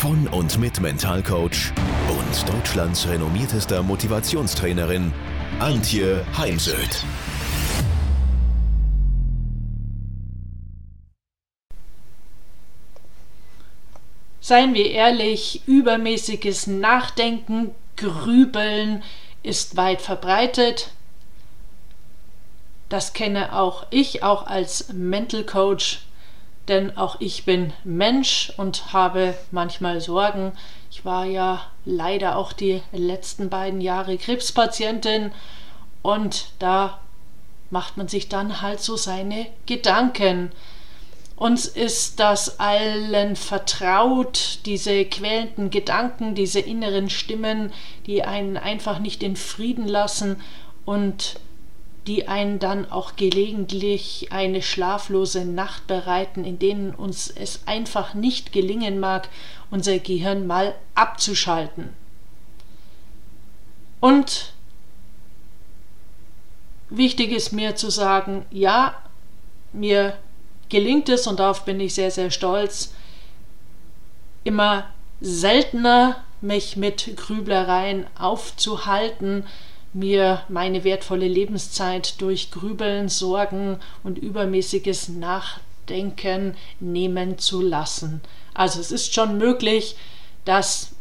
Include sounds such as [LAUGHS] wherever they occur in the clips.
von und mit Mentalcoach und Deutschlands renommiertester Motivationstrainerin Antje Heimsöth. Seien wir ehrlich, übermäßiges Nachdenken, Grübeln ist weit verbreitet. Das kenne auch ich, auch als Mental Coach denn auch ich bin Mensch und habe manchmal Sorgen. Ich war ja leider auch die letzten beiden Jahre Krebspatientin und da macht man sich dann halt so seine Gedanken. Uns ist das allen vertraut, diese quälenden Gedanken, diese inneren Stimmen, die einen einfach nicht in Frieden lassen und die einen dann auch gelegentlich eine schlaflose Nacht bereiten, in denen uns es einfach nicht gelingen mag, unser Gehirn mal abzuschalten. Und wichtig ist mir zu sagen, ja, mir gelingt es und darauf bin ich sehr, sehr stolz, immer seltener mich mit Grüblereien aufzuhalten, mir meine wertvolle Lebenszeit durch Grübeln, Sorgen und übermäßiges Nachdenken nehmen zu lassen. Also es ist schon möglich, dass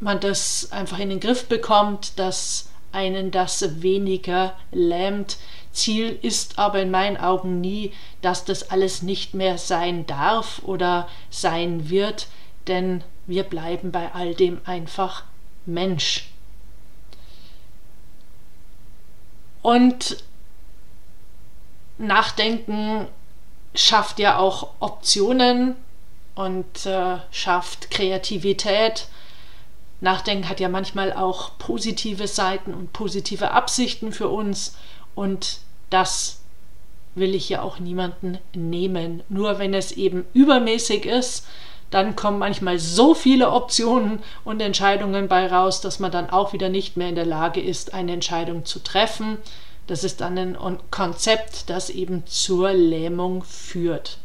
man das einfach in den Griff bekommt, dass einen das weniger lähmt. Ziel ist aber in meinen Augen nie, dass das alles nicht mehr sein darf oder sein wird, denn wir bleiben bei all dem einfach Mensch. Und Nachdenken schafft ja auch Optionen und äh, schafft Kreativität. Nachdenken hat ja manchmal auch positive Seiten und positive Absichten für uns und das will ich ja auch niemanden nehmen. Nur wenn es eben übermäßig ist, dann kommen manchmal so viele Optionen und Entscheidungen bei raus, dass man dann auch wieder nicht mehr in der Lage ist, eine Entscheidung zu treffen. Das ist dann ein Konzept, das eben zur Lähmung führt.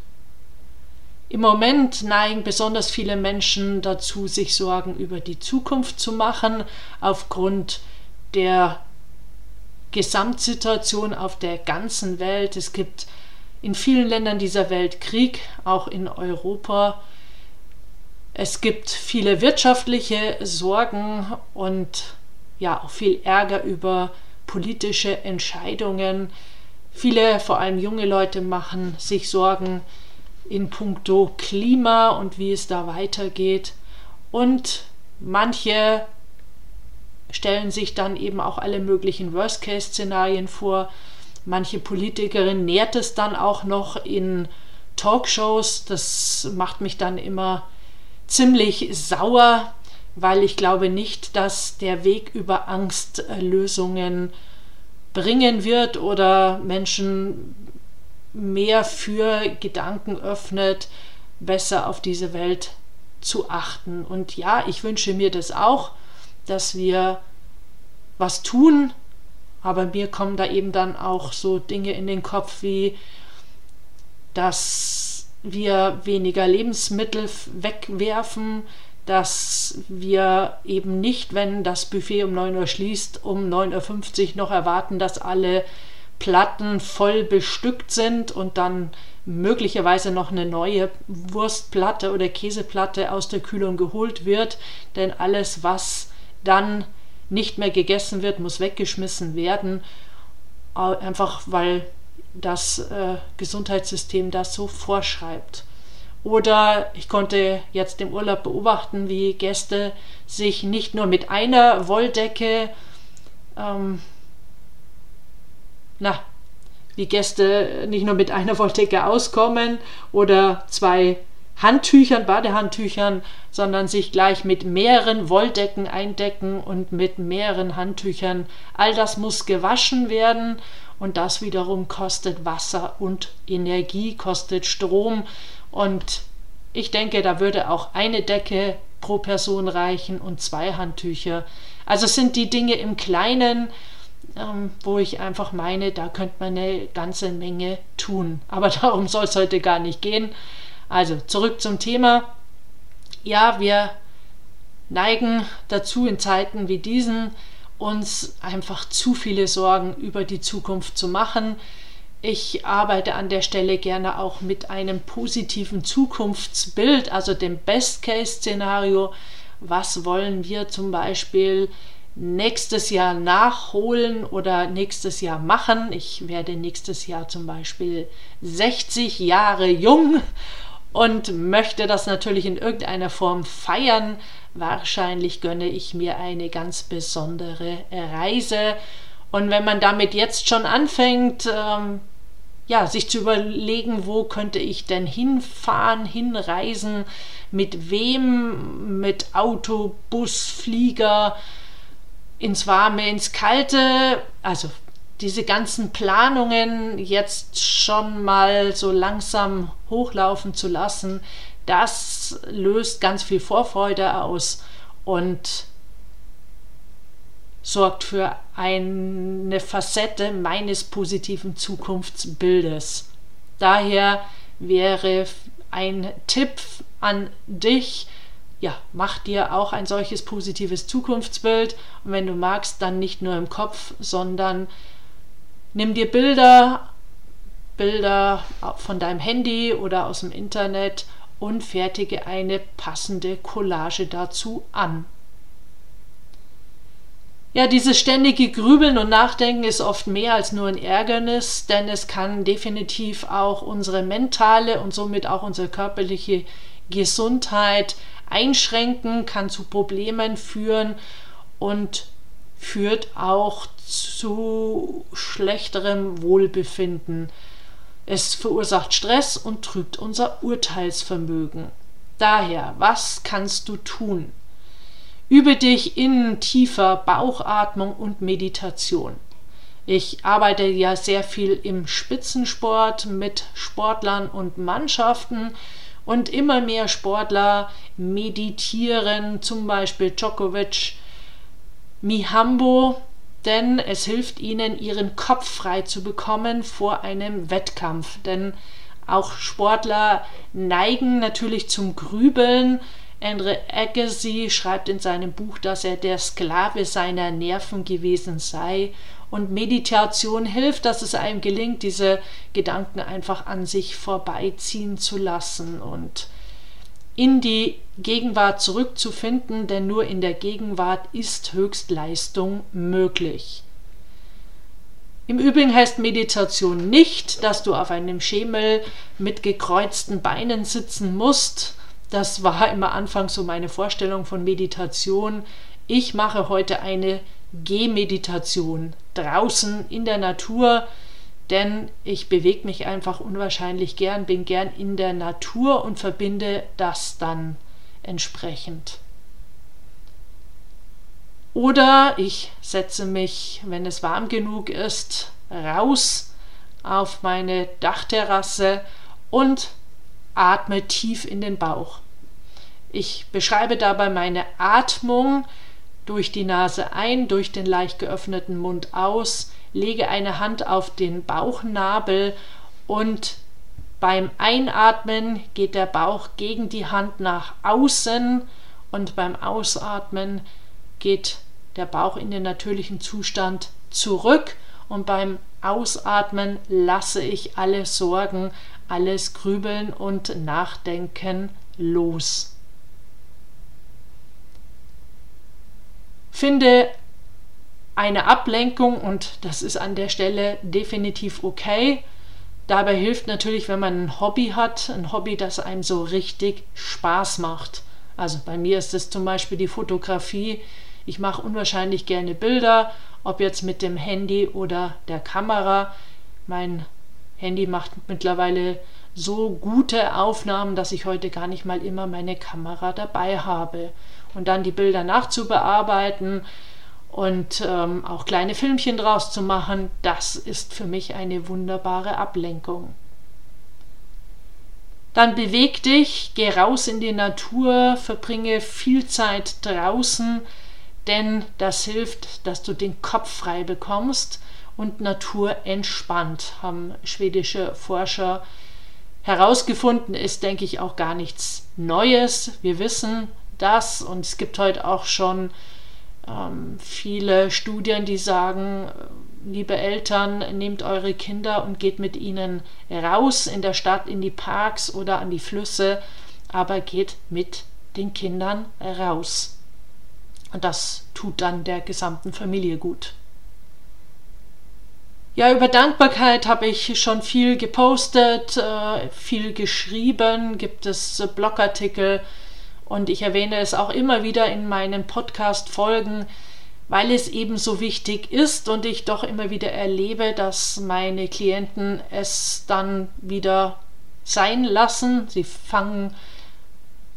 Im Moment neigen besonders viele Menschen dazu, sich Sorgen über die Zukunft zu machen, aufgrund der Gesamtsituation auf der ganzen Welt. Es gibt in vielen Ländern dieser Welt Krieg, auch in Europa. Es gibt viele wirtschaftliche Sorgen und ja auch viel Ärger über politische Entscheidungen. Viele, vor allem junge Leute, machen sich Sorgen in puncto Klima und wie es da weitergeht. Und manche stellen sich dann eben auch alle möglichen Worst-Case-Szenarien vor. Manche Politikerin nährt es dann auch noch in Talkshows. Das macht mich dann immer ziemlich sauer, weil ich glaube nicht, dass der Weg über Angst äh, Lösungen bringen wird oder Menschen mehr für Gedanken öffnet, besser auf diese Welt zu achten. Und ja, ich wünsche mir das auch, dass wir was tun, aber mir kommen da eben dann auch so Dinge in den Kopf wie, dass wir weniger Lebensmittel wegwerfen, dass wir eben nicht, wenn das Buffet um 9 Uhr schließt, um 9.50 Uhr noch erwarten, dass alle Platten voll bestückt sind und dann möglicherweise noch eine neue Wurstplatte oder Käseplatte aus der Kühlung geholt wird, denn alles, was dann nicht mehr gegessen wird, muss weggeschmissen werden, einfach weil das äh, Gesundheitssystem das so vorschreibt. Oder ich konnte jetzt im Urlaub beobachten, wie Gäste sich nicht nur mit einer Wolldecke, ähm, na, wie Gäste nicht nur mit einer Wolldecke auskommen oder zwei Handtüchern, Badehandtüchern, sondern sich gleich mit mehreren Wolldecken eindecken und mit mehreren Handtüchern. All das muss gewaschen werden und das wiederum kostet Wasser und Energie, kostet Strom und ich denke, da würde auch eine Decke pro Person reichen und zwei Handtücher. Also sind die Dinge im Kleinen, ähm, wo ich einfach meine, da könnte man eine ganze Menge tun. Aber [LAUGHS] darum soll es heute gar nicht gehen. Also zurück zum Thema. Ja, wir neigen dazu in Zeiten wie diesen, uns einfach zu viele Sorgen über die Zukunft zu machen. Ich arbeite an der Stelle gerne auch mit einem positiven Zukunftsbild, also dem Best-Case-Szenario. Was wollen wir zum Beispiel nächstes Jahr nachholen oder nächstes Jahr machen? Ich werde nächstes Jahr zum Beispiel 60 Jahre jung und möchte das natürlich in irgendeiner Form feiern. Wahrscheinlich gönne ich mir eine ganz besondere Reise. Und wenn man damit jetzt schon anfängt, ähm, ja, sich zu überlegen, wo könnte ich denn hinfahren, hinreisen, mit wem, mit Auto, Bus, Flieger, ins Warme, ins Kalte, also diese ganzen Planungen jetzt schon mal so langsam hochlaufen zu lassen, das löst ganz viel Vorfreude aus und sorgt für eine Facette meines positiven Zukunftsbildes. Daher wäre ein Tipp an dich, ja, mach dir auch ein solches positives Zukunftsbild und wenn du magst, dann nicht nur im Kopf, sondern nimm dir Bilder, Bilder von deinem Handy oder aus dem Internet und fertige eine passende Collage dazu an. Ja, dieses ständige Grübeln und Nachdenken ist oft mehr als nur ein Ärgernis, denn es kann definitiv auch unsere mentale und somit auch unsere körperliche Gesundheit einschränken, kann zu Problemen führen und führt auch zu schlechterem Wohlbefinden. Es verursacht Stress und trübt unser Urteilsvermögen. Daher, was kannst du tun? Übe dich in tiefer Bauchatmung und Meditation. Ich arbeite ja sehr viel im Spitzensport mit Sportlern und Mannschaften und immer mehr Sportler meditieren, zum Beispiel Djokovic, Mihambo, denn es hilft ihnen, ihren Kopf frei zu bekommen vor einem Wettkampf. Denn auch Sportler neigen natürlich zum Grübeln, Andre Agassi schreibt in seinem Buch, dass er der Sklave seiner Nerven gewesen sei. Und Meditation hilft, dass es einem gelingt, diese Gedanken einfach an sich vorbeiziehen zu lassen und in die Gegenwart zurückzufinden, denn nur in der Gegenwart ist Höchstleistung möglich. Im Übrigen heißt Meditation nicht, dass du auf einem Schemel mit gekreuzten Beinen sitzen musst, das war immer anfangs so meine Vorstellung von Meditation. Ich mache heute eine Gehmeditation draußen in der Natur, denn ich bewege mich einfach unwahrscheinlich gern, bin gern in der Natur und verbinde das dann entsprechend. Oder ich setze mich, wenn es warm genug ist, raus auf meine Dachterrasse und atme tief in den Bauch. Ich beschreibe dabei meine Atmung durch die Nase ein, durch den leicht geöffneten Mund aus, lege eine Hand auf den Bauchnabel und beim Einatmen geht der Bauch gegen die Hand nach außen und beim Ausatmen geht der Bauch in den natürlichen Zustand zurück und beim Ausatmen lasse ich alle Sorgen, alles Grübeln und Nachdenken los. Finde eine Ablenkung und das ist an der Stelle definitiv okay. Dabei hilft natürlich, wenn man ein Hobby hat, ein Hobby, das einem so richtig Spaß macht. Also bei mir ist es zum Beispiel die Fotografie. Ich mache unwahrscheinlich gerne Bilder, ob jetzt mit dem Handy oder der Kamera. Mein Handy macht mittlerweile so gute Aufnahmen, dass ich heute gar nicht mal immer meine Kamera dabei habe. Und dann die Bilder nachzubearbeiten und ähm, auch kleine Filmchen draus zu machen, das ist für mich eine wunderbare Ablenkung. Dann beweg dich, geh raus in die Natur, verbringe viel Zeit draußen, denn das hilft, dass du den Kopf frei bekommst und Natur entspannt, haben schwedische Forscher herausgefunden, ist, denke ich, auch gar nichts Neues. Wir wissen das und es gibt heute auch schon ähm, viele Studien, die sagen, liebe Eltern, nehmt eure Kinder und geht mit ihnen raus in der Stadt, in die Parks oder an die Flüsse, aber geht mit den Kindern raus. Und das tut dann der gesamten Familie gut. Ja, über Dankbarkeit habe ich schon viel gepostet, äh, viel geschrieben, gibt es äh, Blogartikel und ich erwähne es auch immer wieder in meinen Podcast-Folgen, weil es eben so wichtig ist und ich doch immer wieder erlebe, dass meine Klienten es dann wieder sein lassen. Sie fangen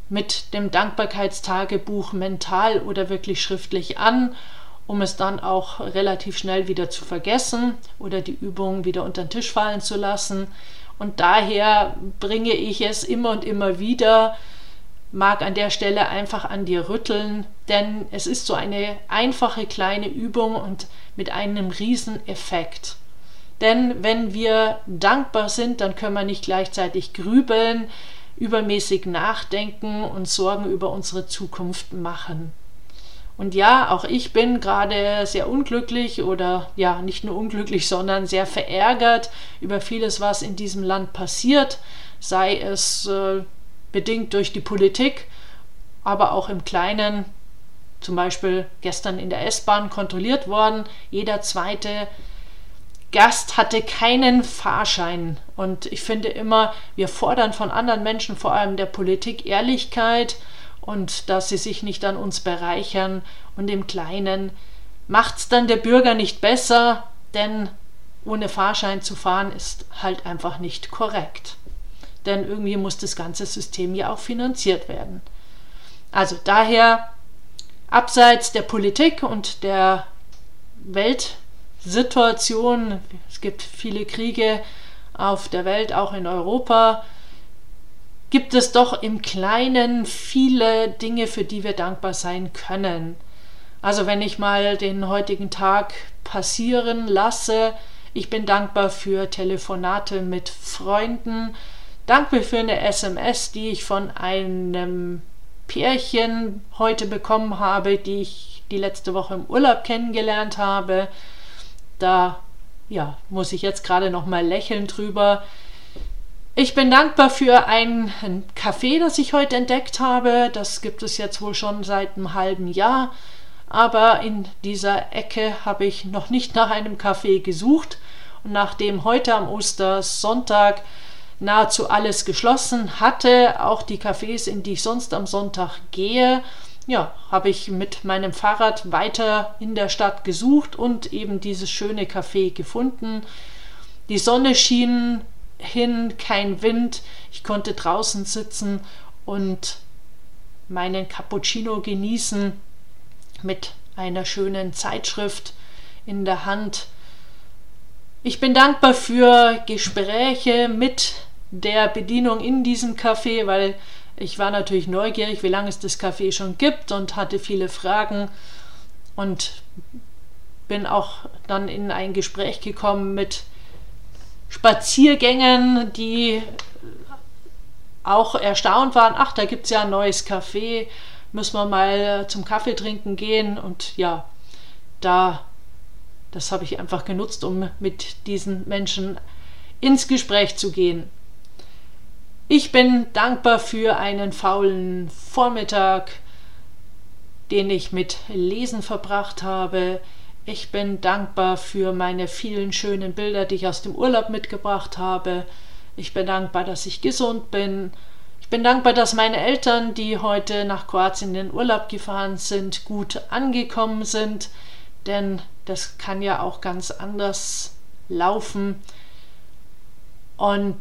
mit dem Dankbarkeitstagebuch mental oder wirklich schriftlich an, um es dann auch relativ schnell wieder zu vergessen oder die Übung wieder unter den Tisch fallen zu lassen. Und daher bringe ich es immer und immer wieder, mag an der Stelle einfach an dir rütteln, denn es ist so eine einfache kleine Übung und mit einem riesen Effekt. Denn wenn wir dankbar sind, dann können wir nicht gleichzeitig grübeln, übermäßig nachdenken und Sorgen über unsere Zukunft machen. Und ja, auch ich bin gerade sehr unglücklich oder ja, nicht nur unglücklich, sondern sehr verärgert über vieles, was in diesem Land passiert, sei es äh, bedingt durch die Politik, aber auch im Kleinen, zum Beispiel gestern in der S-Bahn kontrolliert worden, jeder zweite Gast hatte keinen Fahrschein. Und ich finde immer, wir fordern von anderen Menschen, vor allem der Politik, Ehrlichkeit und dass sie sich nicht an uns bereichern. Und im Kleinen macht es dann der Bürger nicht besser, denn ohne Fahrschein zu fahren ist halt einfach nicht korrekt. Denn irgendwie muss das ganze System ja auch finanziert werden. Also daher, abseits der Politik und der Welt, Situation. Es gibt viele Kriege auf der Welt, auch in Europa. Gibt es doch im Kleinen viele Dinge, für die wir dankbar sein können. Also wenn ich mal den heutigen Tag passieren lasse, ich bin dankbar für Telefonate mit Freunden, dankbar für eine SMS, die ich von einem Pärchen heute bekommen habe, die ich die letzte Woche im Urlaub kennengelernt habe. Da ja, muss ich jetzt gerade noch mal lächeln drüber. Ich bin dankbar für ein, ein Café, das ich heute entdeckt habe. Das gibt es jetzt wohl schon seit einem halben Jahr. Aber in dieser Ecke habe ich noch nicht nach einem Café gesucht. Und nachdem heute am Ostersonntag nahezu alles geschlossen hatte, auch die Cafés, in die ich sonst am Sonntag gehe, ja, habe ich mit meinem Fahrrad weiter in der Stadt gesucht und eben dieses schöne Café gefunden. Die Sonne schien hin, kein Wind. Ich konnte draußen sitzen und meinen Cappuccino genießen mit einer schönen Zeitschrift in der Hand. Ich bin dankbar für Gespräche mit der Bedienung in diesem Café, weil ich war natürlich neugierig, wie lange es das Café schon gibt und hatte viele Fragen und bin auch dann in ein Gespräch gekommen mit Spaziergängern, die auch erstaunt waren, ach, da gibt es ja ein neues Café, müssen wir mal zum Kaffee trinken gehen und ja, da, das habe ich einfach genutzt, um mit diesen Menschen ins Gespräch zu gehen. Ich bin dankbar für einen faulen Vormittag, den ich mit Lesen verbracht habe. Ich bin dankbar für meine vielen schönen Bilder, die ich aus dem Urlaub mitgebracht habe. Ich bin dankbar, dass ich gesund bin. Ich bin dankbar, dass meine Eltern, die heute nach Kroatien in den Urlaub gefahren sind, gut angekommen sind. Denn das kann ja auch ganz anders laufen. Und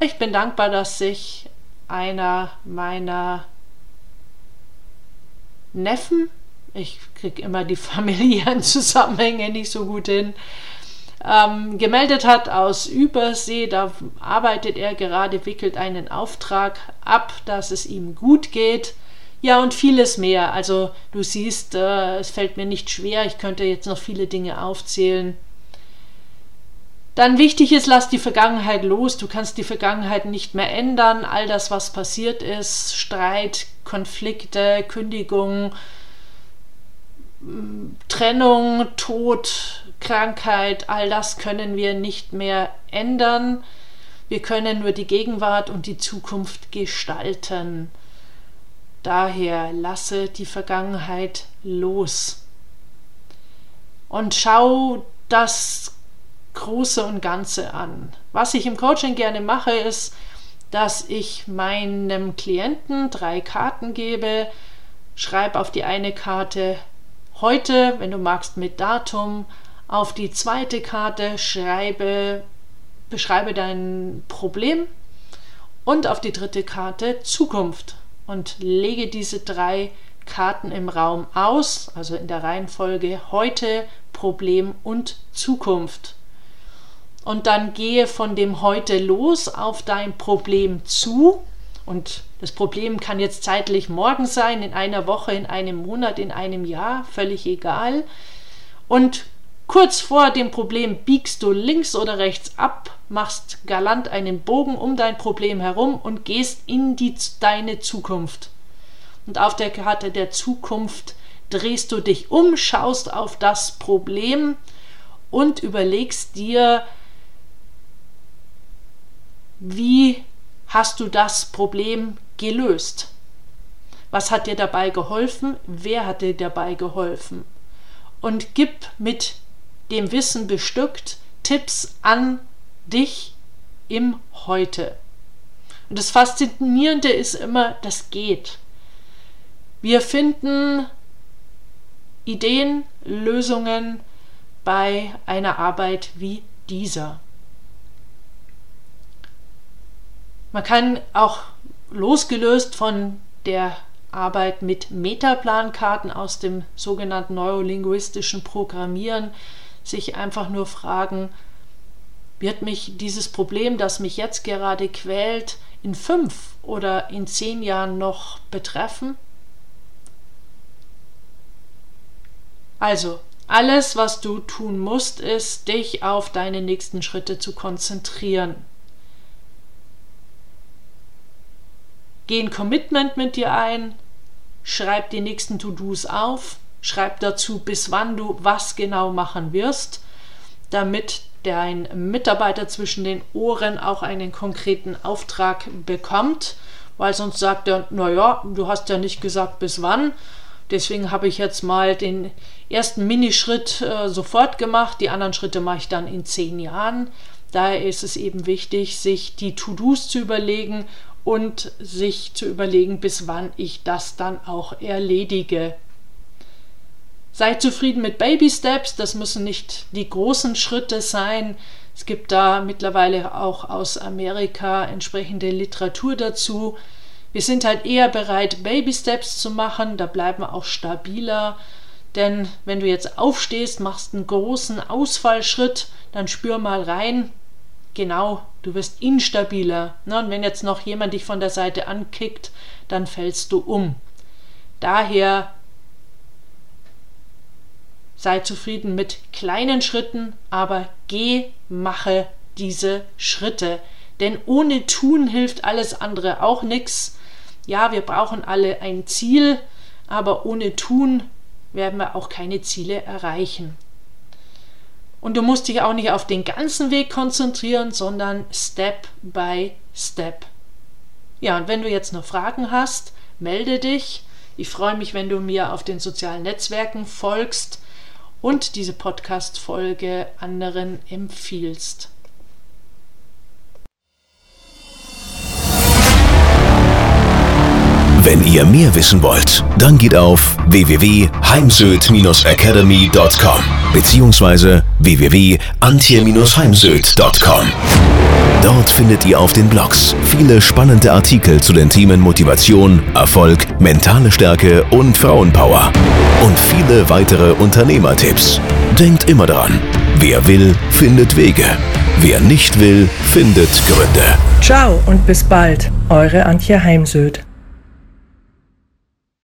Ich bin dankbar, dass sich einer meiner Neffen, ich kriege immer die [LAUGHS] familiären Zusammenhänge nicht so gut hin, ähm, gemeldet hat aus Übersee. Da arbeitet er gerade, wickelt einen Auftrag ab, dass es ihm gut geht. Ja, und vieles mehr. Also du siehst, äh, es fällt mir nicht schwer. Ich könnte jetzt noch viele Dinge aufzählen. Dann wichtig ist, lass die Vergangenheit los. Du kannst die Vergangenheit nicht mehr ändern. All das, was passiert ist, Streit, Konflikte, Kündigung, Trennung, Tod, Krankheit, all das können wir nicht mehr ändern. Wir können nur die Gegenwart und die Zukunft gestalten. Daher lasse die Vergangenheit los und schau das Große und Ganze an. Was ich im Coaching gerne mache, ist, dass ich meinem Klienten drei Karten gebe, schreibe auf die eine Karte heute, wenn du magst, mit Datum, auf die zweite Karte schreibe, beschreibe dein Problem. Und auf die dritte Karte Zukunft. Und lege diese drei Karten im Raum aus, also in der Reihenfolge heute, Problem und Zukunft und dann gehe von dem heute los auf dein Problem zu. Und das Problem kann jetzt zeitlich morgen sein, in einer Woche, in einem Monat, in einem Jahr, völlig egal. Und kurz vor dem Problem biegst du links oder rechts ab, machst galant einen Bogen um dein Problem herum und gehst in die, deine Zukunft. Und auf der Karte der Zukunft drehst du dich um, schaust auf das Problem und überlegst dir, wie hast du das Problem gelöst? Was hat dir dabei geholfen? Wer hat dir dabei geholfen? Und gib mit dem Wissen bestückt Tipps an dich im Heute. Und das Faszinierende ist immer, das geht. Wir finden Ideen, Lösungen bei einer Arbeit wie dieser. Man kann auch losgelöst von der Arbeit mit Metaplankarten aus dem sogenannten neurolinguistischen Programmieren sich einfach nur fragen, wird mich dieses Problem, das mich jetzt gerade quält, in fünf oder in zehn Jahren noch betreffen? Also, alles, was du tun musst, ist, dich auf deine nächsten Schritte zu konzentrieren. Geh ein Commitment mit dir ein, schreib die nächsten To-Dos auf, schreib dazu, bis wann du was genau machen wirst, damit dein Mitarbeiter zwischen den Ohren auch einen konkreten Auftrag bekommt, weil sonst sagt er, naja, du hast ja nicht gesagt, bis wann. Deswegen habe ich jetzt mal den ersten Minischritt äh, sofort gemacht, die anderen Schritte mache ich dann in zehn Jahren. Daher ist es eben wichtig, sich die To-Dos zu überlegen und sich zu überlegen, bis wann ich das dann auch erledige. Sei zufrieden mit Baby Steps, das müssen nicht die großen Schritte sein. Es gibt da mittlerweile auch aus Amerika entsprechende Literatur dazu. Wir sind halt eher bereit, Baby Steps zu machen, da bleiben wir auch stabiler. Denn wenn du jetzt aufstehst, machst einen großen Ausfallschritt, dann spür mal rein, genau, du wirst instabiler. Ne? Und wenn jetzt noch jemand dich von der Seite ankickt, dann fällst du um. Daher sei zufrieden mit kleinen Schritten, aber geh, mache diese Schritte. Denn ohne Tun hilft alles andere auch nichts. Ja, wir brauchen alle ein Ziel, aber ohne Tun werden wir auch keine Ziele erreichen. Und du musst dich auch nicht auf den ganzen Weg konzentrieren, sondern Step by Step. Ja, und wenn du jetzt noch Fragen hast, melde dich. Ich freue mich, wenn du mir auf den sozialen Netzwerken folgst und diese Podcast-Folge anderen empfiehlst. Wenn ihr mehr wissen wollt, dann geht auf www.heimsöd-academy.com beziehungsweise www.antje-heimsöd.com. Dort findet ihr auf den Blogs viele spannende Artikel zu den Themen Motivation, Erfolg, mentale Stärke und Frauenpower. Und viele weitere Unternehmertipps. Denkt immer daran, wer will, findet Wege. Wer nicht will, findet Gründe. Ciao und bis bald, eure Antje Heimsöth.